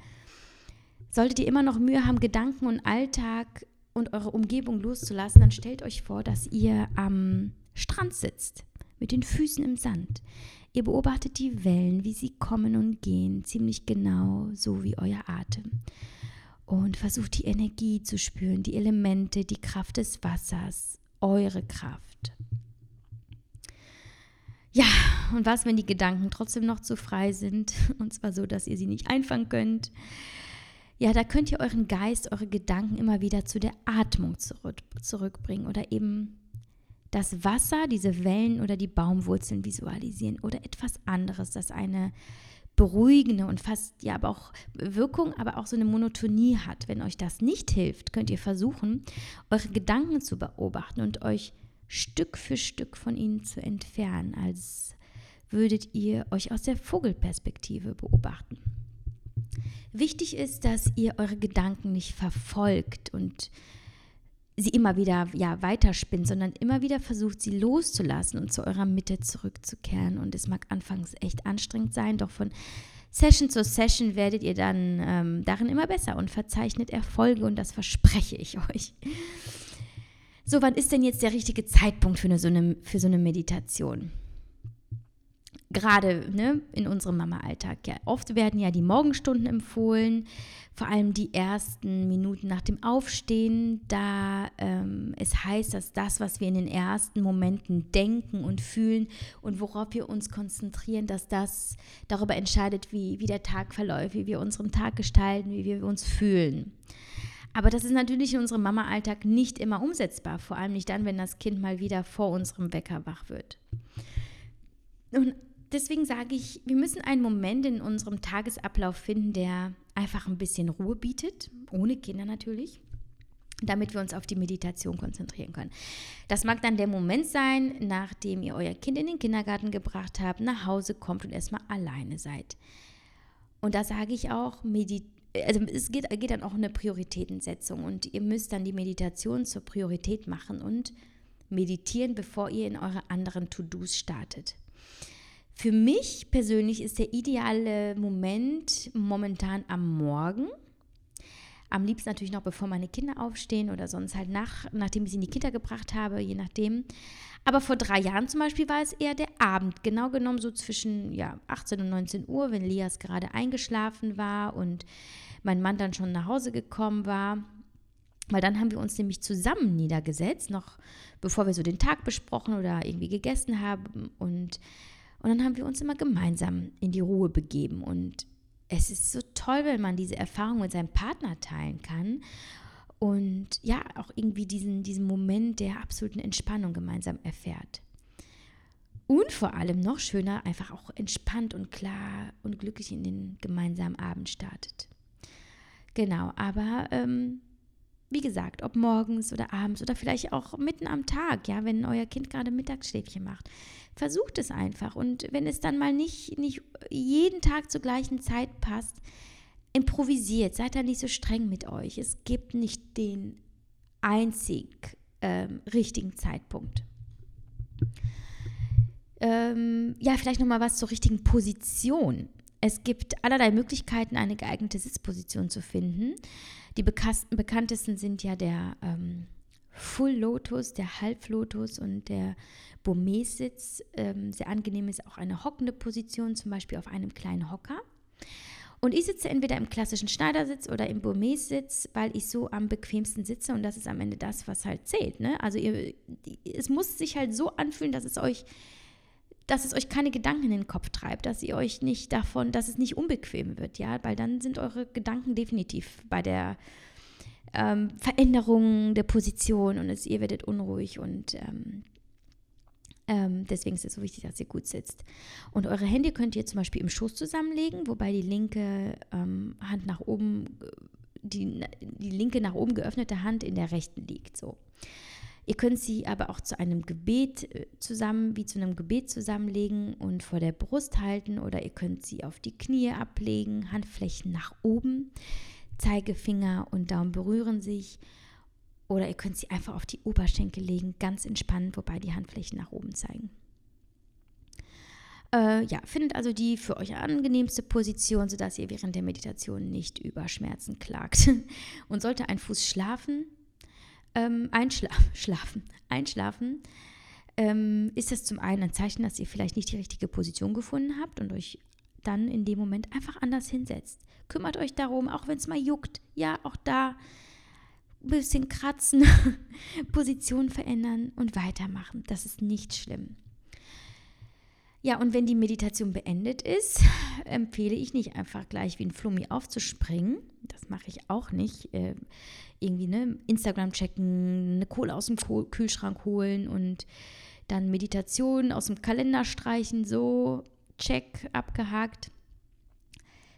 solltet ihr immer noch Mühe haben, Gedanken und Alltag und eure Umgebung loszulassen, dann stellt euch vor, dass ihr am Strand sitzt, mit den Füßen im Sand. Ihr beobachtet die Wellen, wie sie kommen und gehen, ziemlich genau so wie euer Atem. Und versucht die Energie zu spüren, die Elemente, die Kraft des Wassers, eure Kraft. Ja, und was, wenn die Gedanken trotzdem noch zu frei sind? Und zwar so, dass ihr sie nicht einfangen könnt. Ja, da könnt ihr euren Geist, eure Gedanken immer wieder zu der Atmung zurück, zurückbringen oder eben das Wasser, diese Wellen oder die Baumwurzeln visualisieren oder etwas anderes, das eine beruhigende und fast ja aber auch Wirkung, aber auch so eine Monotonie hat. Wenn euch das nicht hilft, könnt ihr versuchen, eure Gedanken zu beobachten und euch Stück für Stück von ihnen zu entfernen, als würdet ihr euch aus der Vogelperspektive beobachten. Wichtig ist, dass ihr eure Gedanken nicht verfolgt und sie immer wieder ja, weiterspinnt, sondern immer wieder versucht, sie loszulassen und zu eurer Mitte zurückzukehren. Und es mag anfangs echt anstrengend sein, doch von Session zu Session werdet ihr dann ähm, darin immer besser und verzeichnet Erfolge und das verspreche ich euch. So, wann ist denn jetzt der richtige Zeitpunkt für, eine, für so eine Meditation? Gerade ne, in unserem Mama-Alltag. Ja, oft werden ja die Morgenstunden empfohlen, vor allem die ersten Minuten nach dem Aufstehen, da ähm, es heißt, dass das, was wir in den ersten Momenten denken und fühlen und worauf wir uns konzentrieren, dass das darüber entscheidet, wie, wie der Tag verläuft, wie wir unseren Tag gestalten, wie wir uns fühlen. Aber das ist natürlich in unserem Mama-Alltag nicht immer umsetzbar, vor allem nicht dann, wenn das Kind mal wieder vor unserem Wecker wach wird. Und deswegen sage ich, wir müssen einen Moment in unserem Tagesablauf finden, der einfach ein bisschen Ruhe bietet, ohne Kinder natürlich damit wir uns auf die Meditation konzentrieren können. Das mag dann der Moment sein, nachdem ihr euer Kind in den Kindergarten gebracht habt, nach Hause kommt und erstmal alleine seid. Und da sage ich auch, also es geht, geht dann auch eine Prioritätensetzung und ihr müsst dann die Meditation zur Priorität machen und meditieren, bevor ihr in eure anderen To-Dos startet. Für mich persönlich ist der ideale Moment momentan am Morgen. Am liebsten natürlich noch, bevor meine Kinder aufstehen oder sonst halt nach, nachdem ich sie in die Kita gebracht habe, je nachdem. Aber vor drei Jahren zum Beispiel war es eher der Abend, genau genommen so zwischen ja, 18 und 19 Uhr, wenn Lias gerade eingeschlafen war und mein Mann dann schon nach Hause gekommen war. Weil dann haben wir uns nämlich zusammen niedergesetzt, noch bevor wir so den Tag besprochen oder irgendwie gegessen haben und Und dann haben wir uns immer gemeinsam in die Ruhe begeben. Und es ist so toll, wenn man diese Erfahrung mit seinem Partner teilen kann. Und ja, auch irgendwie diesen, diesen Moment der absoluten Entspannung gemeinsam erfährt. Und vor allem noch schöner, einfach auch entspannt und klar und glücklich in den gemeinsamen Abend startet. Genau, aber ähm, wie gesagt, ob morgens oder abends oder vielleicht auch mitten am Tag, ja, wenn euer Kind gerade Mittagsschläfchen macht. Versucht es einfach. Und wenn es dann mal nicht, nicht jeden Tag zur gleichen Zeit passt, improvisiert, seid da nicht so streng mit euch. Es gibt nicht den einzig ähm, richtigen Zeitpunkt. Ähm, ja, vielleicht nochmal was zur richtigen Position. Es gibt allerlei Möglichkeiten, eine geeignete Sitzposition zu finden. Die bekanntesten sind ja der ähm, Full Lotus, der Halblotus und der Burmese-Sitz. Ähm, sehr angenehm ist auch eine hockende Position, zum Beispiel auf einem kleinen Hocker. Und ich sitze entweder im klassischen Schneidersitz oder im Burmese-Sitz, weil ich so am bequemsten sitze und das ist am Ende das, was halt zählt. Ne? Also ihr, es muss sich halt so anfühlen, dass es euch dass es euch keine Gedanken in den Kopf treibt, dass ihr euch nicht davon, dass es nicht unbequem wird, ja, weil dann sind eure Gedanken definitiv bei der ähm, Veränderung der Position und es, ihr werdet unruhig und ähm, ähm, deswegen ist es so wichtig, dass ihr gut sitzt. Und eure Hände könnt ihr zum Beispiel im Schoß zusammenlegen, wobei die linke ähm, Hand nach oben, die, die linke nach oben geöffnete Hand in der rechten liegt, so. Ihr könnt sie aber auch zu einem Gebet äh, zusammen, wie zu einem Gebet zusammenlegen und vor der Brust halten oder ihr könnt sie auf die Knie ablegen, Handflächen nach oben, Zeigefinger und Daumen berühren sich oder ihr könnt sie einfach auf die Oberschenkel legen, ganz entspannt, wobei die Handflächen nach oben zeigen. Äh, ja, findet also die für euch angenehmste Position, sodass ihr während der Meditation nicht über Schmerzen klagt. Und sollte ein Fuß schlafen, ähm, einschlafen, einschlafen, ähm, ist das zum einen ein Zeichen, dass ihr vielleicht nicht die richtige Position gefunden habt und euch dann in dem Moment einfach anders hinsetzt. Kümmert euch darum, auch wenn es mal juckt. Ja, auch da ein bisschen kratzen, Position verändern und weitermachen. Das ist nicht schlimm. Ja, und wenn die Meditation beendet ist, empfehle ich nicht einfach gleich wie ein Flummi aufzuspringen. Das mache ich auch nicht. Äh, irgendwie ne, Instagram checken, eine Kohle aus dem Kühlschrank holen und dann Meditation aus dem Kalender streichen, so, check, abgehakt.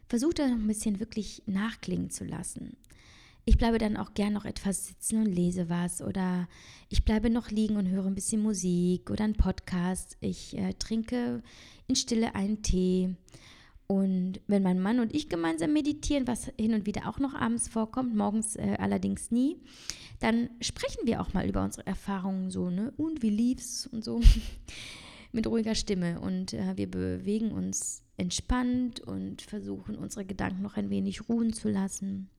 Versucht da noch ein bisschen wirklich nachklingen zu lassen. Ich bleibe dann auch gern noch etwas sitzen und lese was oder ich bleibe noch liegen und höre ein bisschen Musik oder einen Podcast. Ich äh, trinke in Stille einen Tee und wenn mein Mann und ich gemeinsam meditieren, was hin und wieder auch noch abends vorkommt, morgens äh, allerdings nie, dann sprechen wir auch mal über unsere Erfahrungen so, ne? Und wie lief's und so mit ruhiger Stimme. Und äh, wir bewegen uns entspannt und versuchen unsere Gedanken noch ein wenig ruhen zu lassen.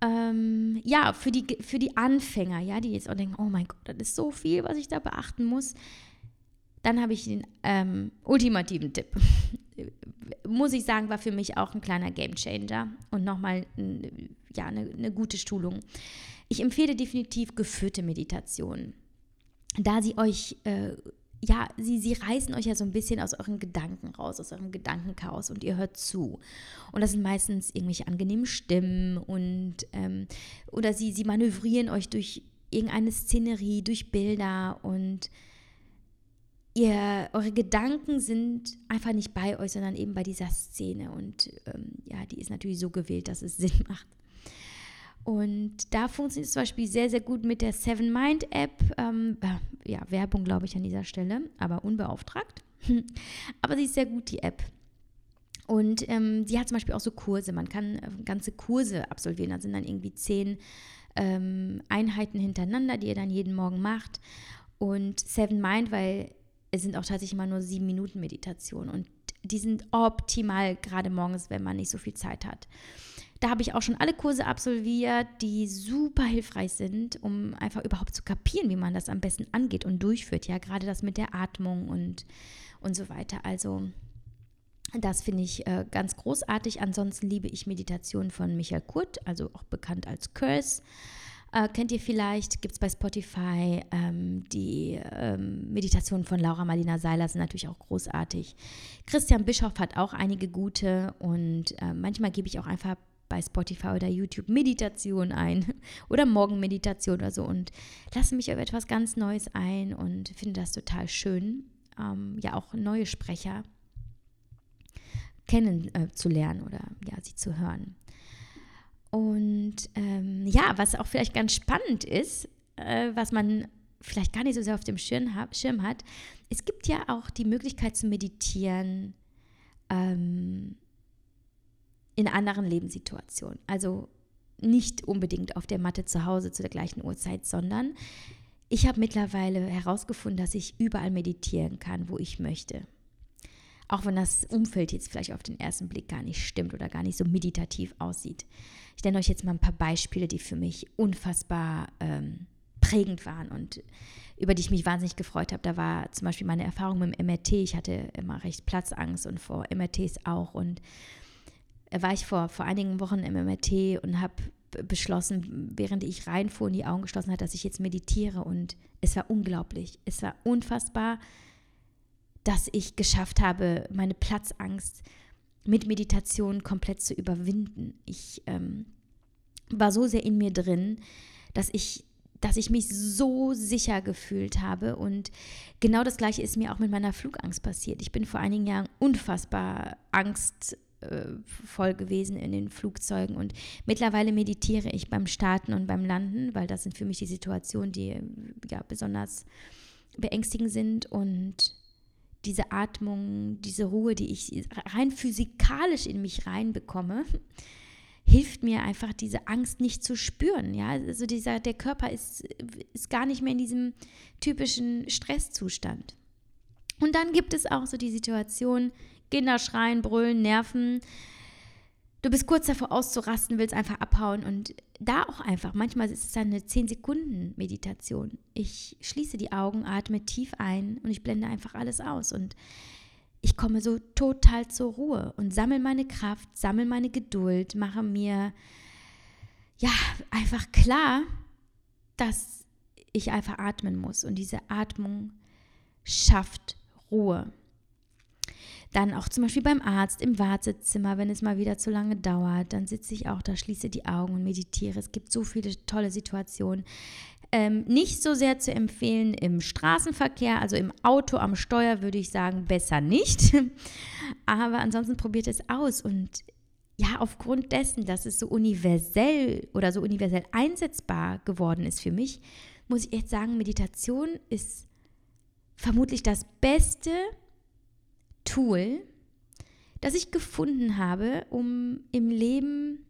Ähm, ja, für die, für die Anfänger, ja, die jetzt auch denken, oh mein Gott, das ist so viel, was ich da beachten muss. Dann habe ich den ähm, ultimativen Tipp muss ich sagen, war für mich auch ein kleiner Gamechanger und nochmal ja, eine, eine gute Schulung. Ich empfehle definitiv geführte Meditationen, da sie euch, äh, ja, sie, sie reißen euch ja so ein bisschen aus euren Gedanken raus, aus eurem Gedankenchaos und ihr hört zu. Und das sind meistens irgendwelche angenehmen Stimmen und ähm, oder sie, sie manövrieren euch durch irgendeine Szenerie, durch Bilder und ihr, eure Gedanken sind einfach nicht bei euch, sondern eben bei dieser Szene. Und ähm, ja, die ist natürlich so gewählt, dass es Sinn macht. Und da funktioniert es zum Beispiel sehr, sehr gut mit der Seven Mind App. Ähm, ja, Werbung glaube ich an dieser Stelle, aber unbeauftragt. aber sie ist sehr gut, die App. Und ähm, sie hat zum Beispiel auch so Kurse. Man kann äh, ganze Kurse absolvieren. Da sind dann irgendwie zehn ähm, Einheiten hintereinander, die ihr dann jeden Morgen macht. Und Seven Mind, weil es sind auch tatsächlich immer nur sieben Minuten Meditation und die sind optimal, gerade morgens, wenn man nicht so viel Zeit hat. Da habe ich auch schon alle Kurse absolviert, die super hilfreich sind, um einfach überhaupt zu kapieren, wie man das am besten angeht und durchführt. Ja, gerade das mit der Atmung und, und so weiter. Also, das finde ich äh, ganz großartig. Ansonsten liebe ich Meditation von Michael Kurt, also auch bekannt als Curse. Äh, kennt ihr vielleicht, gibt es bei Spotify ähm, die ähm, Meditation von Laura Marlina Seiler, sind natürlich auch großartig. Christian Bischoff hat auch einige gute und äh, manchmal gebe ich auch einfach bei Spotify oder YouTube Meditation ein oder Morgenmeditation oder so und lasse mich auf etwas ganz Neues ein und finde das total schön, ähm, ja auch neue Sprecher kennenzulernen äh, oder ja sie zu hören. Und ähm, ja, was auch vielleicht ganz spannend ist, äh, was man vielleicht gar nicht so sehr auf dem Schirm, Schirm hat, es gibt ja auch die Möglichkeit zu meditieren ähm, in anderen Lebenssituationen. Also nicht unbedingt auf der Matte zu Hause zu der gleichen Uhrzeit, sondern ich habe mittlerweile herausgefunden, dass ich überall meditieren kann, wo ich möchte. Auch wenn das Umfeld jetzt vielleicht auf den ersten Blick gar nicht stimmt oder gar nicht so meditativ aussieht. Ich nenne euch jetzt mal ein paar Beispiele, die für mich unfassbar ähm, prägend waren und über die ich mich wahnsinnig gefreut habe. Da war zum Beispiel meine Erfahrung mit dem MRT. Ich hatte immer recht Platzangst und vor MRTs auch. Und war ich vor, vor einigen Wochen im MRT und habe beschlossen, während ich reinfuhr und die Augen geschlossen hat, dass ich jetzt meditiere. Und es war unglaublich. Es war unfassbar dass ich geschafft habe, meine Platzangst mit Meditation komplett zu überwinden. Ich ähm, war so sehr in mir drin, dass ich, dass ich mich so sicher gefühlt habe. Und genau das Gleiche ist mir auch mit meiner Flugangst passiert. Ich bin vor einigen Jahren unfassbar angstvoll gewesen in den Flugzeugen und mittlerweile meditiere ich beim Starten und beim Landen, weil das sind für mich die Situationen, die ja besonders beängstigend sind und diese Atmung, diese Ruhe, die ich rein physikalisch in mich reinbekomme, hilft mir einfach, diese Angst nicht zu spüren. Ja, also dieser, der Körper ist, ist gar nicht mehr in diesem typischen Stresszustand. Und dann gibt es auch so die Situation, Kinder schreien, brüllen, nerven, du bist kurz davor auszurasten, willst einfach abhauen und da auch einfach, manchmal ist es dann eine 10-Sekunden-Meditation. Ich schließe die Augen, atme tief ein und ich blende einfach alles aus und ich komme so total zur Ruhe und sammle meine Kraft, sammle meine Geduld, mache mir ja einfach klar, dass ich einfach atmen muss und diese Atmung schafft Ruhe. Dann auch zum Beispiel beim Arzt im Wartezimmer, wenn es mal wieder zu lange dauert, dann sitze ich auch da, schließe die Augen und meditiere. Es gibt so viele tolle Situationen. Ähm, nicht so sehr zu empfehlen im Straßenverkehr, also im Auto am Steuer würde ich sagen, besser nicht. Aber ansonsten probiert es aus und ja, aufgrund dessen, dass es so universell oder so universell einsetzbar geworden ist für mich, muss ich echt sagen, Meditation ist vermutlich das Beste, Tool, das ich gefunden habe, um im Leben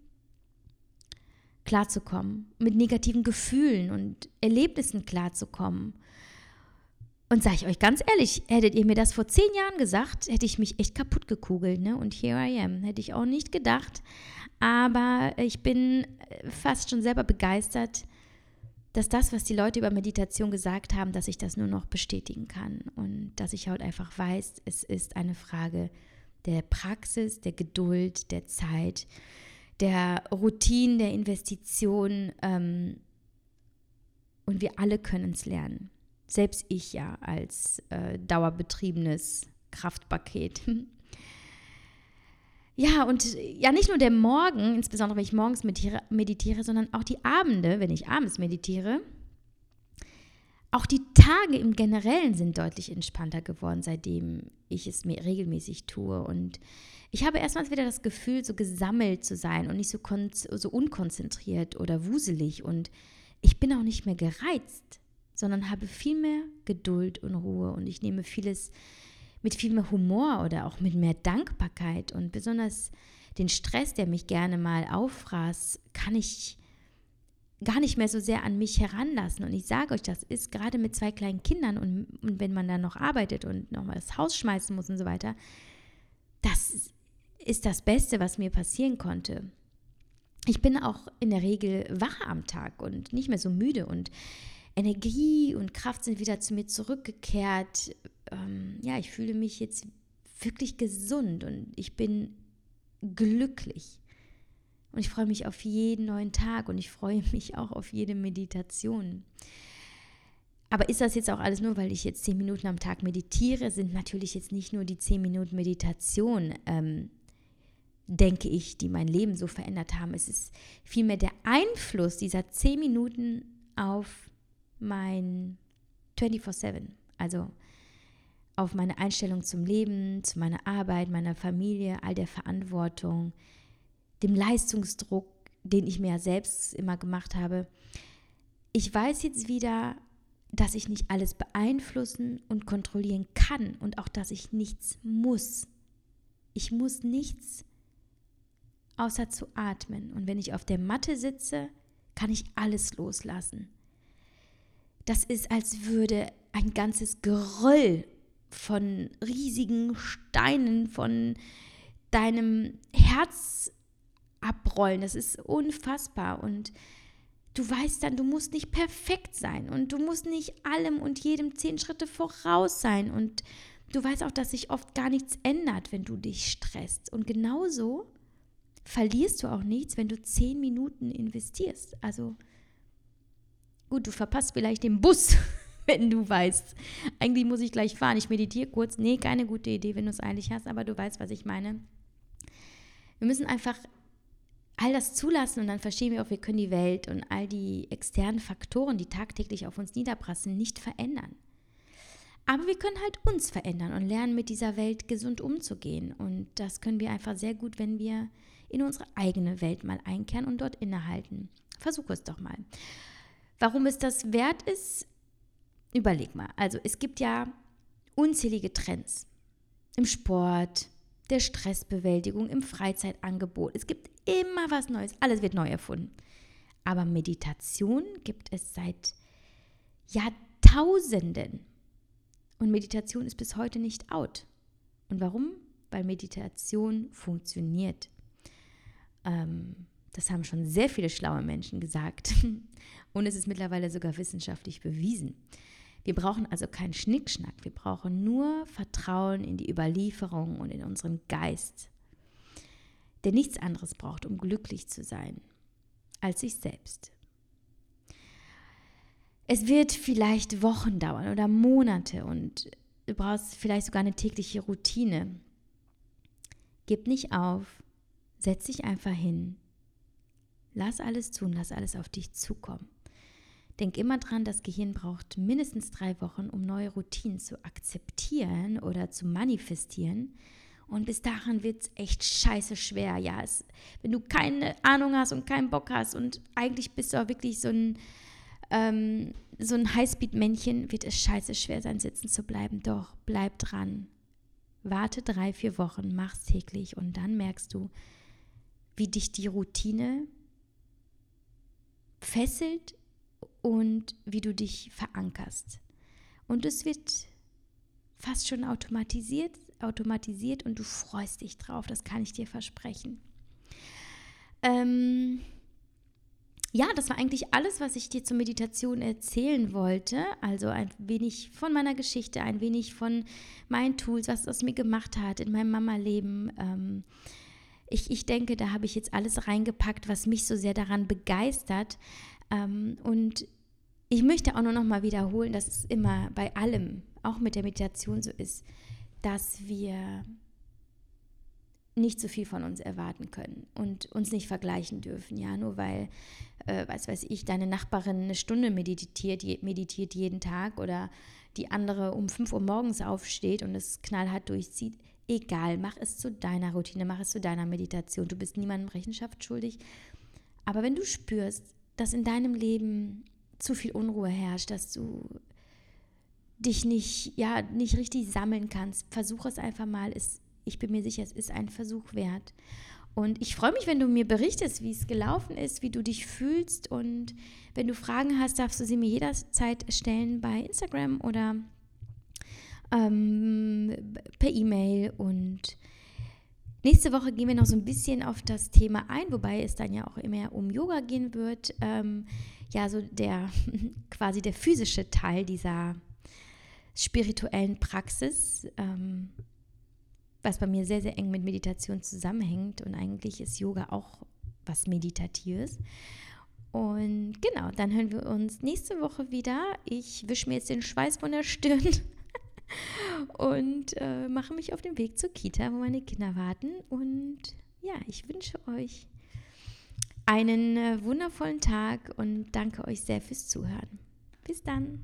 klarzukommen, mit negativen Gefühlen und Erlebnissen klarzukommen. Und sage ich euch ganz ehrlich, hättet ihr mir das vor zehn Jahren gesagt, hätte ich mich echt kaputt gekugelt. Ne? Und here I am. Hätte ich auch nicht gedacht. Aber ich bin fast schon selber begeistert, dass das, was die Leute über Meditation gesagt haben, dass ich das nur noch bestätigen kann und dass ich halt einfach weiß, es ist eine Frage der Praxis, der Geduld, der Zeit, der Routine, der Investition ähm, und wir alle können es lernen. Selbst ich ja als äh, dauerbetriebenes Kraftpaket. Ja, und ja, nicht nur der Morgen, insbesondere wenn ich morgens meditiere, meditiere, sondern auch die Abende, wenn ich abends meditiere. Auch die Tage im Generellen sind deutlich entspannter geworden, seitdem ich es mir regelmäßig tue. Und ich habe erstmals wieder das Gefühl, so gesammelt zu sein und nicht so, so unkonzentriert oder wuselig. Und ich bin auch nicht mehr gereizt, sondern habe viel mehr Geduld und Ruhe. Und ich nehme vieles mit viel mehr Humor oder auch mit mehr Dankbarkeit und besonders den Stress, der mich gerne mal auffraß, kann ich gar nicht mehr so sehr an mich heranlassen. Und ich sage euch, das ist gerade mit zwei kleinen Kindern und, und wenn man dann noch arbeitet und noch mal das Haus schmeißen muss und so weiter, das ist das Beste, was mir passieren konnte. Ich bin auch in der Regel wach am Tag und nicht mehr so müde und Energie und Kraft sind wieder zu mir zurückgekehrt ähm, ja, ich fühle mich jetzt wirklich gesund und ich bin glücklich. Und ich freue mich auf jeden neuen Tag und ich freue mich auch auf jede Meditation. Aber ist das jetzt auch alles nur, weil ich jetzt zehn Minuten am Tag meditiere? Sind natürlich jetzt nicht nur die zehn Minuten Meditation, ähm, denke ich, die mein Leben so verändert haben. Es ist vielmehr der Einfluss dieser zehn Minuten auf mein 24-7. Also auf meine Einstellung zum Leben, zu meiner Arbeit, meiner Familie, all der Verantwortung, dem Leistungsdruck, den ich mir ja selbst immer gemacht habe. Ich weiß jetzt wieder, dass ich nicht alles beeinflussen und kontrollieren kann und auch, dass ich nichts muss. Ich muss nichts außer zu atmen. Und wenn ich auf der Matte sitze, kann ich alles loslassen. Das ist, als würde ein ganzes Geröll von riesigen Steinen von deinem Herz abrollen. Das ist unfassbar. Und du weißt dann, du musst nicht perfekt sein und du musst nicht allem und jedem zehn Schritte voraus sein. Und du weißt auch, dass sich oft gar nichts ändert, wenn du dich stresst. Und genauso verlierst du auch nichts, wenn du zehn Minuten investierst. Also gut, du verpasst vielleicht den Bus, wenn du weißt, eigentlich muss ich gleich fahren, ich meditiere kurz. Nee, keine gute Idee, wenn du es eilig hast, aber du weißt, was ich meine. Wir müssen einfach all das zulassen und dann verstehen wir auch, wir können die Welt und all die externen Faktoren, die tagtäglich auf uns niederprassen, nicht verändern. Aber wir können halt uns verändern und lernen, mit dieser Welt gesund umzugehen. Und das können wir einfach sehr gut, wenn wir in unsere eigene Welt mal einkehren und dort innehalten. Versuche es doch mal. Warum es das wert ist, überleg mal. Also es gibt ja unzählige Trends im Sport, der Stressbewältigung, im Freizeitangebot. Es gibt immer was Neues. Alles wird neu erfunden. Aber Meditation gibt es seit Jahrtausenden. Und Meditation ist bis heute nicht out. Und warum? Weil Meditation funktioniert. Ähm, das haben schon sehr viele schlaue Menschen gesagt. Und es ist mittlerweile sogar wissenschaftlich bewiesen. Wir brauchen also keinen Schnickschnack. Wir brauchen nur Vertrauen in die Überlieferung und in unseren Geist, der nichts anderes braucht, um glücklich zu sein, als sich selbst. Es wird vielleicht Wochen dauern oder Monate und du brauchst vielleicht sogar eine tägliche Routine. Gib nicht auf, Setz dich einfach hin. Lass alles tun, lass alles auf dich zukommen. Denk immer dran, das Gehirn braucht mindestens drei Wochen, um neue Routinen zu akzeptieren oder zu manifestieren. Und bis dahin wird es echt scheiße schwer. Ja, es, wenn du keine Ahnung hast und keinen Bock hast und eigentlich bist du auch wirklich so ein, ähm, so ein Highspeed-Männchen, wird es scheiße schwer sein, sitzen zu bleiben. Doch, bleib dran. Warte drei, vier Wochen, mach's täglich und dann merkst du, wie dich die Routine fesselt und wie du dich verankerst. Und es wird fast schon automatisiert, automatisiert und du freust dich drauf, das kann ich dir versprechen. Ähm, ja, das war eigentlich alles, was ich dir zur Meditation erzählen wollte. Also ein wenig von meiner Geschichte, ein wenig von meinen Tools, was es aus mir gemacht hat in meinem Mama-Leben. Ähm, ich, ich denke, da habe ich jetzt alles reingepackt, was mich so sehr daran begeistert. Ähm, und ich möchte auch nur noch mal wiederholen, dass es immer bei allem, auch mit der Meditation so ist, dass wir nicht so viel von uns erwarten können und uns nicht vergleichen dürfen. Ja, nur weil, äh, was weiß ich, deine Nachbarin eine Stunde meditiert, meditiert jeden Tag oder die andere um 5 Uhr morgens aufsteht und es knallhart durchzieht, Egal, mach es zu deiner Routine, mach es zu deiner Meditation. Du bist niemandem Rechenschaft schuldig. Aber wenn du spürst, dass in deinem Leben zu viel Unruhe herrscht, dass du dich nicht, ja, nicht richtig sammeln kannst, versuch es einfach mal. Es, ich bin mir sicher, es ist ein Versuch wert. Und ich freue mich, wenn du mir berichtest, wie es gelaufen ist, wie du dich fühlst. Und wenn du Fragen hast, darfst du sie mir jederzeit stellen bei Instagram oder ähm, per E-Mail und nächste Woche gehen wir noch so ein bisschen auf das Thema ein, wobei es dann ja auch immer um Yoga gehen wird. Ähm, ja, so der quasi der physische Teil dieser spirituellen Praxis, ähm, was bei mir sehr, sehr eng mit Meditation zusammenhängt. Und eigentlich ist Yoga auch was Meditatives. Und genau, dann hören wir uns nächste Woche wieder. Ich wische mir jetzt den Schweiß von der Stirn und äh, mache mich auf den Weg zur Kita, wo meine Kinder warten. Und ja, ich wünsche euch einen äh, wundervollen Tag und danke euch sehr fürs Zuhören. Bis dann.